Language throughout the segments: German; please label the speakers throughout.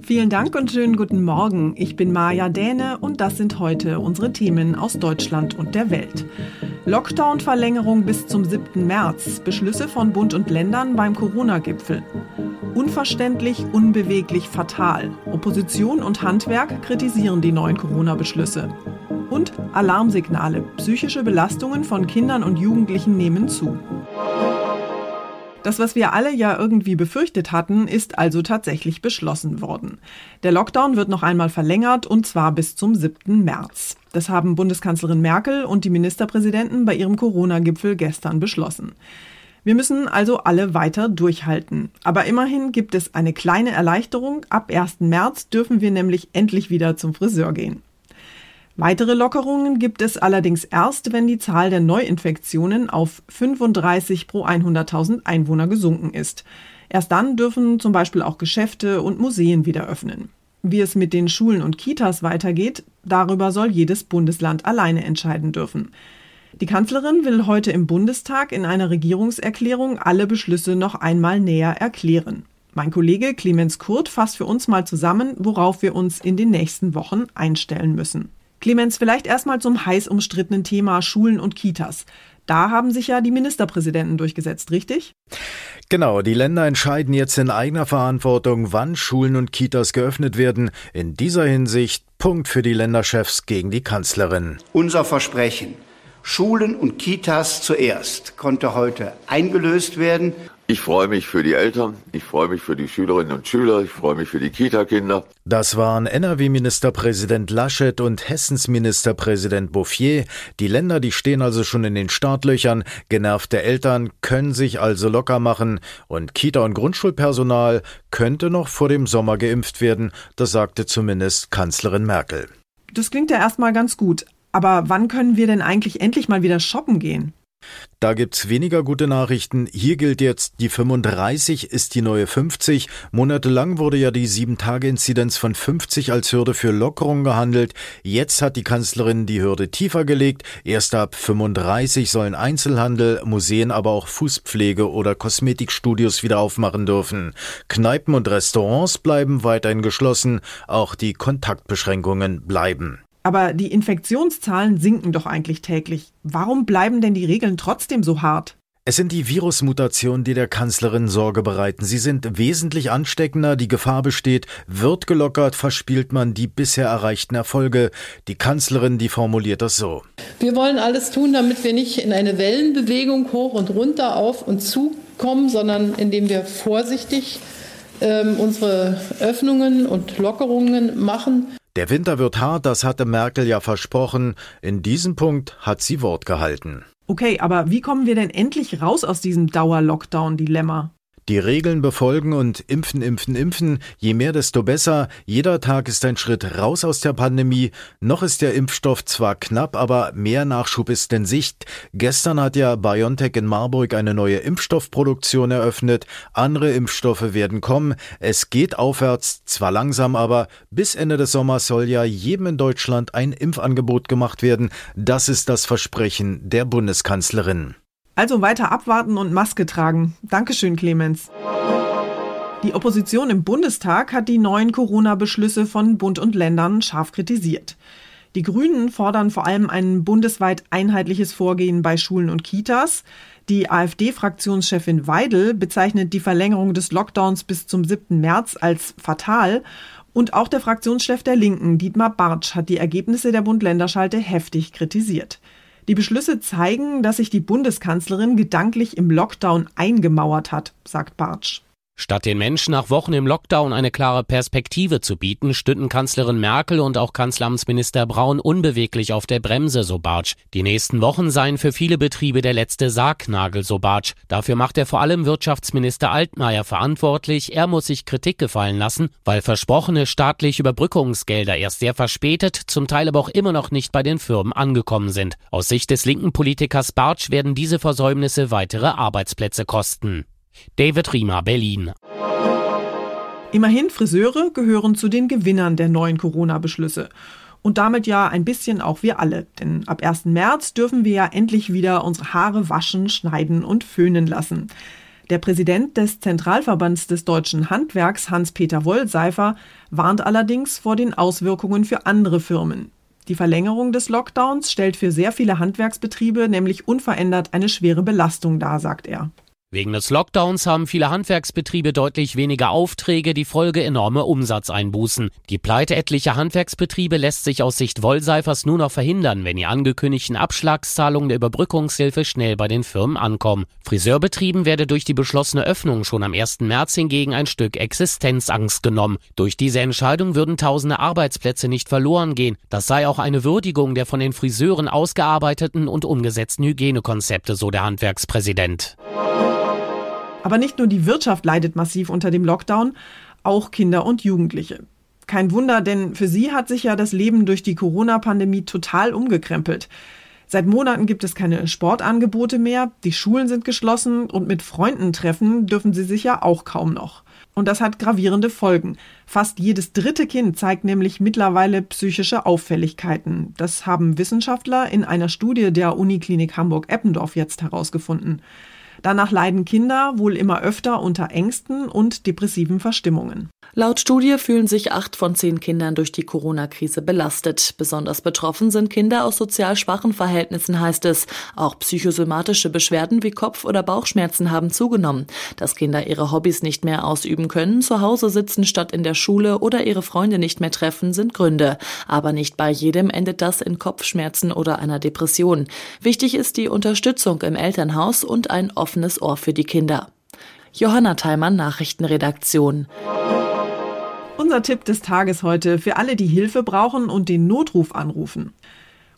Speaker 1: Vielen Dank und schönen guten Morgen. Ich bin Maja Däne und das sind heute unsere Themen aus Deutschland und der Welt. Lockdown-Verlängerung bis zum 7. März. Beschlüsse von Bund und Ländern beim Corona-Gipfel. Unverständlich, unbeweglich, fatal. Opposition und Handwerk kritisieren die neuen Corona-Beschlüsse. Und Alarmsignale. Psychische Belastungen von Kindern und Jugendlichen nehmen zu. Das, was wir alle ja irgendwie befürchtet hatten, ist also tatsächlich beschlossen worden. Der Lockdown wird noch einmal verlängert und zwar bis zum 7. März. Das haben Bundeskanzlerin Merkel und die Ministerpräsidenten bei ihrem Corona-Gipfel gestern beschlossen. Wir müssen also alle weiter durchhalten. Aber immerhin gibt es eine kleine Erleichterung. Ab 1. März dürfen wir nämlich endlich wieder zum Friseur gehen. Weitere Lockerungen gibt es allerdings erst, wenn die Zahl der Neuinfektionen auf 35 pro 100.000 Einwohner gesunken ist. Erst dann dürfen zum Beispiel auch Geschäfte und Museen wieder öffnen. Wie es mit den Schulen und Kitas weitergeht, darüber soll jedes Bundesland alleine entscheiden dürfen. Die Kanzlerin will heute im Bundestag in einer Regierungserklärung alle Beschlüsse noch einmal näher erklären. Mein Kollege Clemens Kurt fasst für uns mal zusammen, worauf wir uns in den nächsten Wochen einstellen müssen. Clemens, vielleicht erstmal zum heiß umstrittenen Thema Schulen und Kitas. Da haben sich ja die Ministerpräsidenten durchgesetzt, richtig?
Speaker 2: Genau, die Länder entscheiden jetzt in eigener Verantwortung, wann Schulen und Kitas geöffnet werden. In dieser Hinsicht Punkt für die Länderchefs gegen die Kanzlerin.
Speaker 3: Unser Versprechen, Schulen und Kitas zuerst, konnte heute eingelöst werden.
Speaker 4: Ich freue mich für die Eltern, ich freue mich für die Schülerinnen und Schüler, ich freue mich für die Kita-Kinder.
Speaker 2: Das waren NRW-Ministerpräsident Laschet und Hessens Ministerpräsident Bouffier. Die Länder, die stehen also schon in den Startlöchern. Genervte Eltern können sich also locker machen und Kita- und Grundschulpersonal könnte noch vor dem Sommer geimpft werden. Das sagte zumindest Kanzlerin Merkel.
Speaker 1: Das klingt ja erstmal ganz gut. Aber wann können wir denn eigentlich endlich mal wieder shoppen gehen?
Speaker 2: Da gibt's weniger gute Nachrichten. Hier gilt jetzt, die 35 ist die neue 50. Monatelang wurde ja die 7-Tage-Inzidenz von 50 als Hürde für Lockerung gehandelt. Jetzt hat die Kanzlerin die Hürde tiefer gelegt. Erst ab 35 sollen Einzelhandel, Museen, aber auch Fußpflege oder Kosmetikstudios wieder aufmachen dürfen. Kneipen und Restaurants bleiben weiterhin geschlossen. Auch die Kontaktbeschränkungen bleiben.
Speaker 1: Aber die Infektionszahlen sinken doch eigentlich täglich. Warum bleiben denn die Regeln trotzdem so hart?
Speaker 2: Es sind die Virusmutationen, die der Kanzlerin Sorge bereiten. Sie sind wesentlich ansteckender, die Gefahr besteht, wird gelockert, verspielt man die bisher erreichten Erfolge. Die Kanzlerin, die formuliert das so.
Speaker 5: Wir wollen alles tun, damit wir nicht in eine Wellenbewegung hoch und runter auf und zu kommen, sondern indem wir vorsichtig ähm, unsere Öffnungen und Lockerungen machen.
Speaker 2: Der Winter wird hart, das hatte Merkel ja versprochen. In diesem Punkt hat sie Wort gehalten.
Speaker 1: Okay, aber wie kommen wir denn endlich raus aus diesem Dauer-Lockdown-Dilemma?
Speaker 2: Die Regeln befolgen und impfen, impfen, impfen. Je mehr, desto besser. Jeder Tag ist ein Schritt raus aus der Pandemie. Noch ist der Impfstoff zwar knapp, aber mehr Nachschub ist in Sicht. Gestern hat ja BioNTech in Marburg eine neue Impfstoffproduktion eröffnet. Andere Impfstoffe werden kommen. Es geht aufwärts, zwar langsam, aber bis Ende des Sommers soll ja jedem in Deutschland ein Impfangebot gemacht werden. Das ist das Versprechen der Bundeskanzlerin.
Speaker 1: Also weiter abwarten und Maske tragen. Dankeschön, Clemens. Die Opposition im Bundestag hat die neuen Corona-Beschlüsse von Bund und Ländern scharf kritisiert. Die Grünen fordern vor allem ein bundesweit einheitliches Vorgehen bei Schulen und Kitas. Die AfD-Fraktionschefin Weidel bezeichnet die Verlängerung des Lockdowns bis zum 7. März als fatal. Und auch der Fraktionschef der Linken, Dietmar Bartsch, hat die Ergebnisse der Bund-Länder-Schalte heftig kritisiert. Die Beschlüsse zeigen, dass sich die Bundeskanzlerin gedanklich im Lockdown eingemauert hat, sagt Bartsch.
Speaker 6: Statt den Menschen nach Wochen im Lockdown eine klare Perspektive zu bieten, stünden Kanzlerin Merkel und auch Kanzleramtsminister Braun unbeweglich auf der Bremse, so Bartsch. Die nächsten Wochen seien für viele Betriebe der letzte Sargnagel, so Bartsch. Dafür macht er vor allem Wirtschaftsminister Altmaier verantwortlich. Er muss sich Kritik gefallen lassen, weil versprochene staatliche Überbrückungsgelder erst sehr verspätet, zum Teil aber auch immer noch nicht bei den Firmen angekommen sind. Aus Sicht des linken Politikers Bartsch werden diese Versäumnisse weitere Arbeitsplätze kosten. David Riemer, Berlin.
Speaker 1: Immerhin, Friseure gehören zu den Gewinnern der neuen Corona-Beschlüsse. Und damit ja ein bisschen auch wir alle. Denn ab 1. März dürfen wir ja endlich wieder unsere Haare waschen, schneiden und föhnen lassen. Der Präsident des Zentralverbands des deutschen Handwerks, Hans-Peter Wollseifer, warnt allerdings vor den Auswirkungen für andere Firmen. Die Verlängerung des Lockdowns stellt für sehr viele Handwerksbetriebe nämlich unverändert eine schwere Belastung dar, sagt er.
Speaker 6: Wegen des Lockdowns haben viele Handwerksbetriebe deutlich weniger Aufträge, die Folge enorme Umsatzeinbußen. Die Pleite etlicher Handwerksbetriebe lässt sich aus Sicht Wollseifers nur noch verhindern, wenn die angekündigten Abschlagszahlungen der Überbrückungshilfe schnell bei den Firmen ankommen. Friseurbetrieben werde durch die beschlossene Öffnung schon am 1. März hingegen ein Stück Existenzangst genommen. Durch diese Entscheidung würden tausende Arbeitsplätze nicht verloren gehen. Das sei auch eine Würdigung der von den Friseuren ausgearbeiteten und umgesetzten Hygienekonzepte, so der Handwerkspräsident.
Speaker 1: Aber nicht nur die Wirtschaft leidet massiv unter dem Lockdown, auch Kinder und Jugendliche. Kein Wunder, denn für sie hat sich ja das Leben durch die Corona-Pandemie total umgekrempelt. Seit Monaten gibt es keine Sportangebote mehr, die Schulen sind geschlossen und mit Freunden treffen dürfen sie sich ja auch kaum noch. Und das hat gravierende Folgen. Fast jedes dritte Kind zeigt nämlich mittlerweile psychische Auffälligkeiten. Das haben Wissenschaftler in einer Studie der Uniklinik Hamburg-Eppendorf jetzt herausgefunden. Danach leiden Kinder wohl immer öfter unter Ängsten und depressiven Verstimmungen.
Speaker 7: Laut Studie fühlen sich acht von zehn Kindern durch die Corona-Krise belastet. Besonders betroffen sind Kinder aus sozial schwachen Verhältnissen, heißt es. Auch psychosomatische Beschwerden wie Kopf- oder Bauchschmerzen haben zugenommen. Dass Kinder ihre Hobbys nicht mehr ausüben können, zu Hause sitzen statt in der Schule oder ihre Freunde nicht mehr treffen, sind Gründe. Aber nicht bei jedem endet das in Kopfschmerzen oder einer Depression. Wichtig ist die Unterstützung im Elternhaus und ein offenes Ohr für die Kinder. Johanna Theimann, Nachrichtenredaktion.
Speaker 1: Unser Tipp des Tages heute für alle, die Hilfe brauchen und den Notruf anrufen.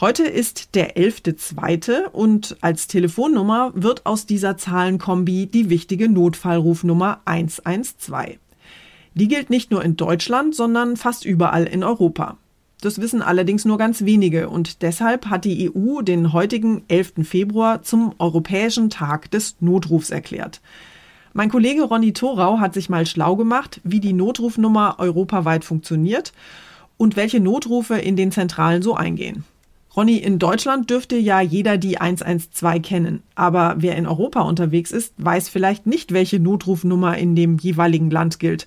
Speaker 1: Heute ist der 11.2. und als Telefonnummer wird aus dieser Zahlenkombi die wichtige Notfallrufnummer 112. Die gilt nicht nur in Deutschland, sondern fast überall in Europa. Das wissen allerdings nur ganz wenige und deshalb hat die EU den heutigen 11. Februar zum Europäischen Tag des Notrufs erklärt. Mein Kollege Ronny Thorau hat sich mal schlau gemacht, wie die Notrufnummer europaweit funktioniert und welche Notrufe in den Zentralen so eingehen. Ronny, in Deutschland dürfte ja jeder die 112 kennen, aber wer in Europa unterwegs ist, weiß vielleicht nicht, welche Notrufnummer in dem jeweiligen Land gilt.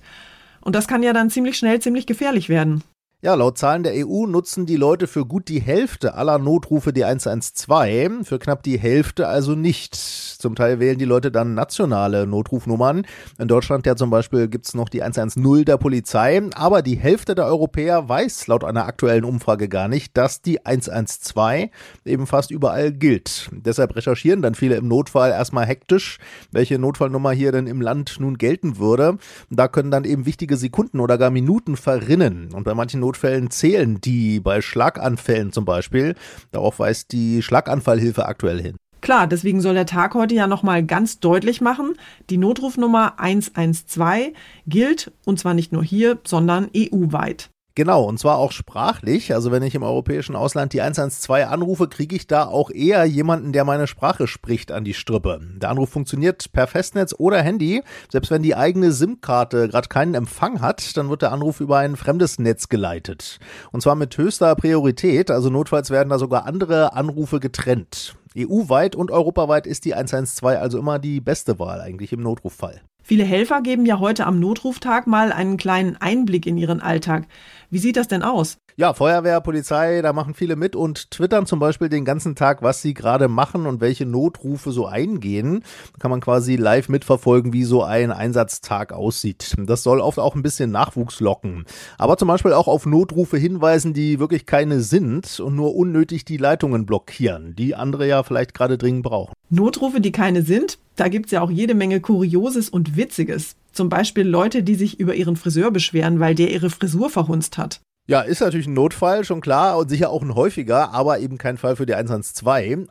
Speaker 1: Und das kann ja dann ziemlich schnell ziemlich gefährlich werden.
Speaker 8: Ja, laut Zahlen der EU nutzen die Leute für gut die Hälfte aller Notrufe die 112, für knapp die Hälfte also nicht. Zum Teil wählen die Leute dann nationale Notrufnummern. In Deutschland ja zum Beispiel gibt's noch die 110 der Polizei, aber die Hälfte der Europäer weiß laut einer aktuellen Umfrage gar nicht, dass die 112 eben fast überall gilt. Deshalb recherchieren dann viele im Notfall erstmal hektisch, welche Notfallnummer hier denn im Land nun gelten würde. Da können dann eben wichtige Sekunden oder gar Minuten verrinnen. Und bei manchen Notfällen zählen die bei Schlaganfällen zum Beispiel. Darauf weist die Schlaganfallhilfe aktuell hin.
Speaker 1: Klar, deswegen soll der Tag heute ja nochmal ganz deutlich machen, die Notrufnummer 112 gilt, und zwar nicht nur hier, sondern EU-weit.
Speaker 8: Genau, und zwar auch sprachlich. Also wenn ich im europäischen Ausland die 112 anrufe, kriege ich da auch eher jemanden, der meine Sprache spricht, an die Strippe. Der Anruf funktioniert per Festnetz oder Handy. Selbst wenn die eigene SIM-Karte gerade keinen Empfang hat, dann wird der Anruf über ein fremdes Netz geleitet. Und zwar mit höchster Priorität. Also notfalls werden da sogar andere Anrufe getrennt. EU-weit und europaweit ist die 112 also immer die beste Wahl eigentlich im Notruffall.
Speaker 1: Viele Helfer geben ja heute am Notruftag mal einen kleinen Einblick in ihren Alltag. Wie sieht das denn aus?
Speaker 8: Ja, Feuerwehr, Polizei, da machen viele mit und twittern zum Beispiel den ganzen Tag, was sie gerade machen und welche Notrufe so eingehen. Da kann man quasi live mitverfolgen, wie so ein Einsatztag aussieht. Das soll oft auch ein bisschen Nachwuchs locken. Aber zum Beispiel auch auf Notrufe hinweisen, die wirklich keine sind und nur unnötig die Leitungen blockieren, die andere ja vielleicht gerade dringend brauchen.
Speaker 1: Notrufe, die keine sind, da gibt's ja auch jede Menge Kurioses und Witziges. Zum Beispiel Leute, die sich über ihren Friseur beschweren, weil der ihre Frisur verhunzt hat.
Speaker 8: Ja, ist natürlich ein Notfall, schon klar, und sicher auch ein häufiger, aber eben kein Fall für die 112.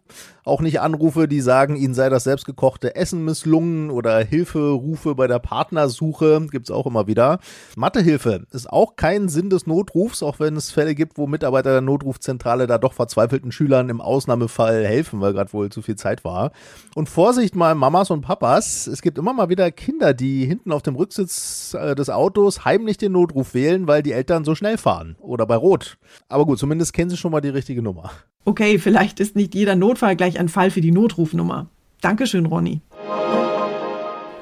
Speaker 8: Auch nicht Anrufe, die sagen, ihnen sei das selbstgekochte Essen misslungen oder Hilferufe bei der Partnersuche, gibt's auch immer wieder. Mathehilfe ist auch kein Sinn des Notrufs, auch wenn es Fälle gibt, wo Mitarbeiter der Notrufzentrale da doch verzweifelten Schülern im Ausnahmefall helfen, weil gerade wohl zu viel Zeit war. Und Vorsicht mal, Mamas und Papas, es gibt immer mal wieder Kinder, die hinten auf dem Rücksitz äh, des Autos heimlich den Notruf wählen, weil die Eltern so schnell fahren oder bei Rot. Aber gut, zumindest kennen sie schon mal die richtige Nummer.
Speaker 1: Okay, vielleicht ist nicht jeder Notfall gleich ein Fall für die Notrufnummer. Dankeschön, Ronny.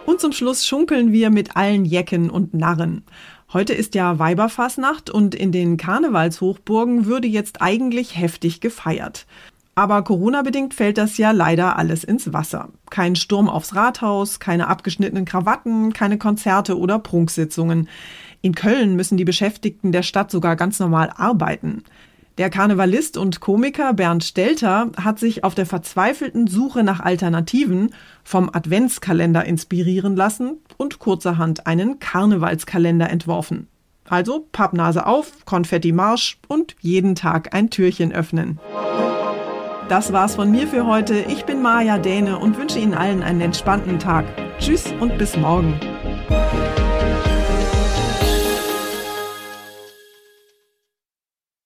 Speaker 1: Und zum Schluss schunkeln wir mit allen Jecken und Narren. Heute ist ja Weiberfassnacht und in den Karnevalshochburgen würde jetzt eigentlich heftig gefeiert. Aber Corona-bedingt fällt das ja leider alles ins Wasser. Kein Sturm aufs Rathaus, keine abgeschnittenen Krawatten, keine Konzerte oder Prunksitzungen. In Köln müssen die Beschäftigten der Stadt sogar ganz normal arbeiten. Der Karnevalist und Komiker Bernd Stelter hat sich auf der verzweifelten Suche nach Alternativen vom Adventskalender inspirieren lassen und kurzerhand einen Karnevalskalender entworfen. Also Pappnase auf, Konfetti Marsch und jeden Tag ein Türchen öffnen. Das war's von mir für heute. Ich bin Maja Däne und wünsche Ihnen allen einen entspannten Tag. Tschüss und bis morgen.